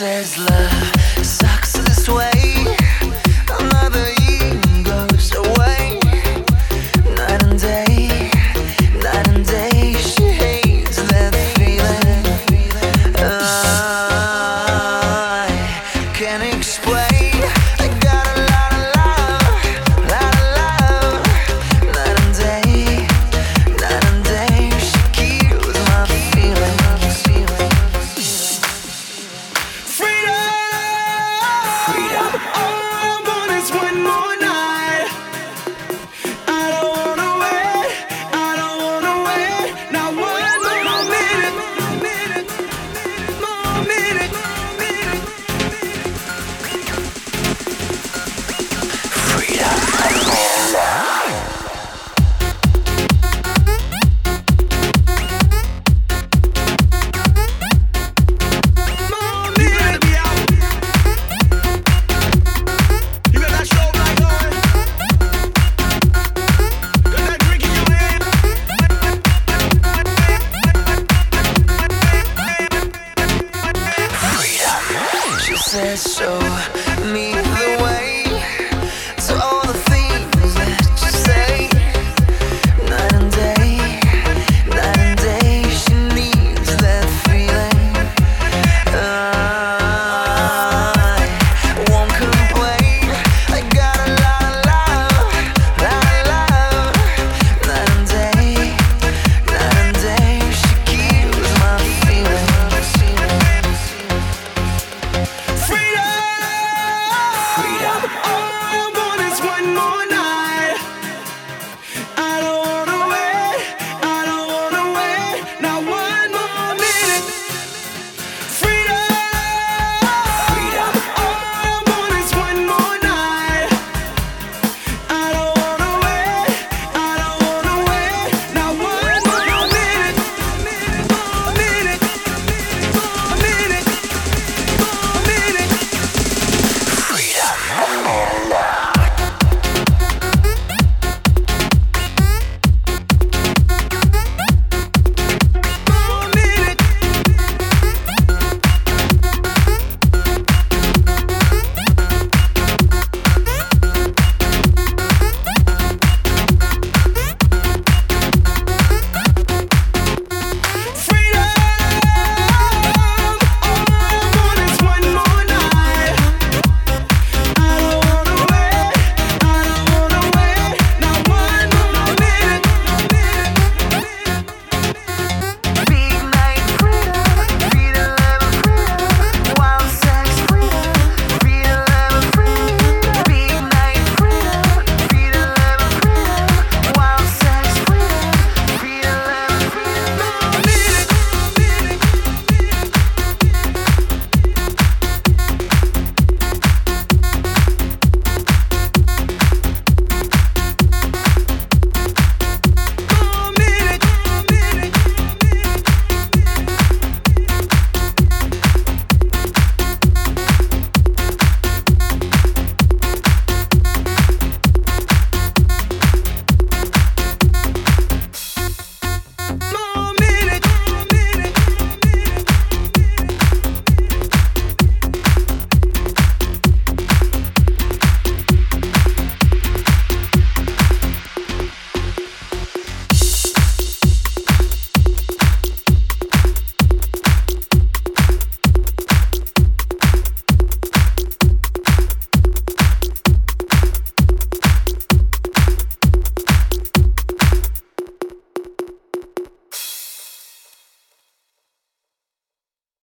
says show me the way.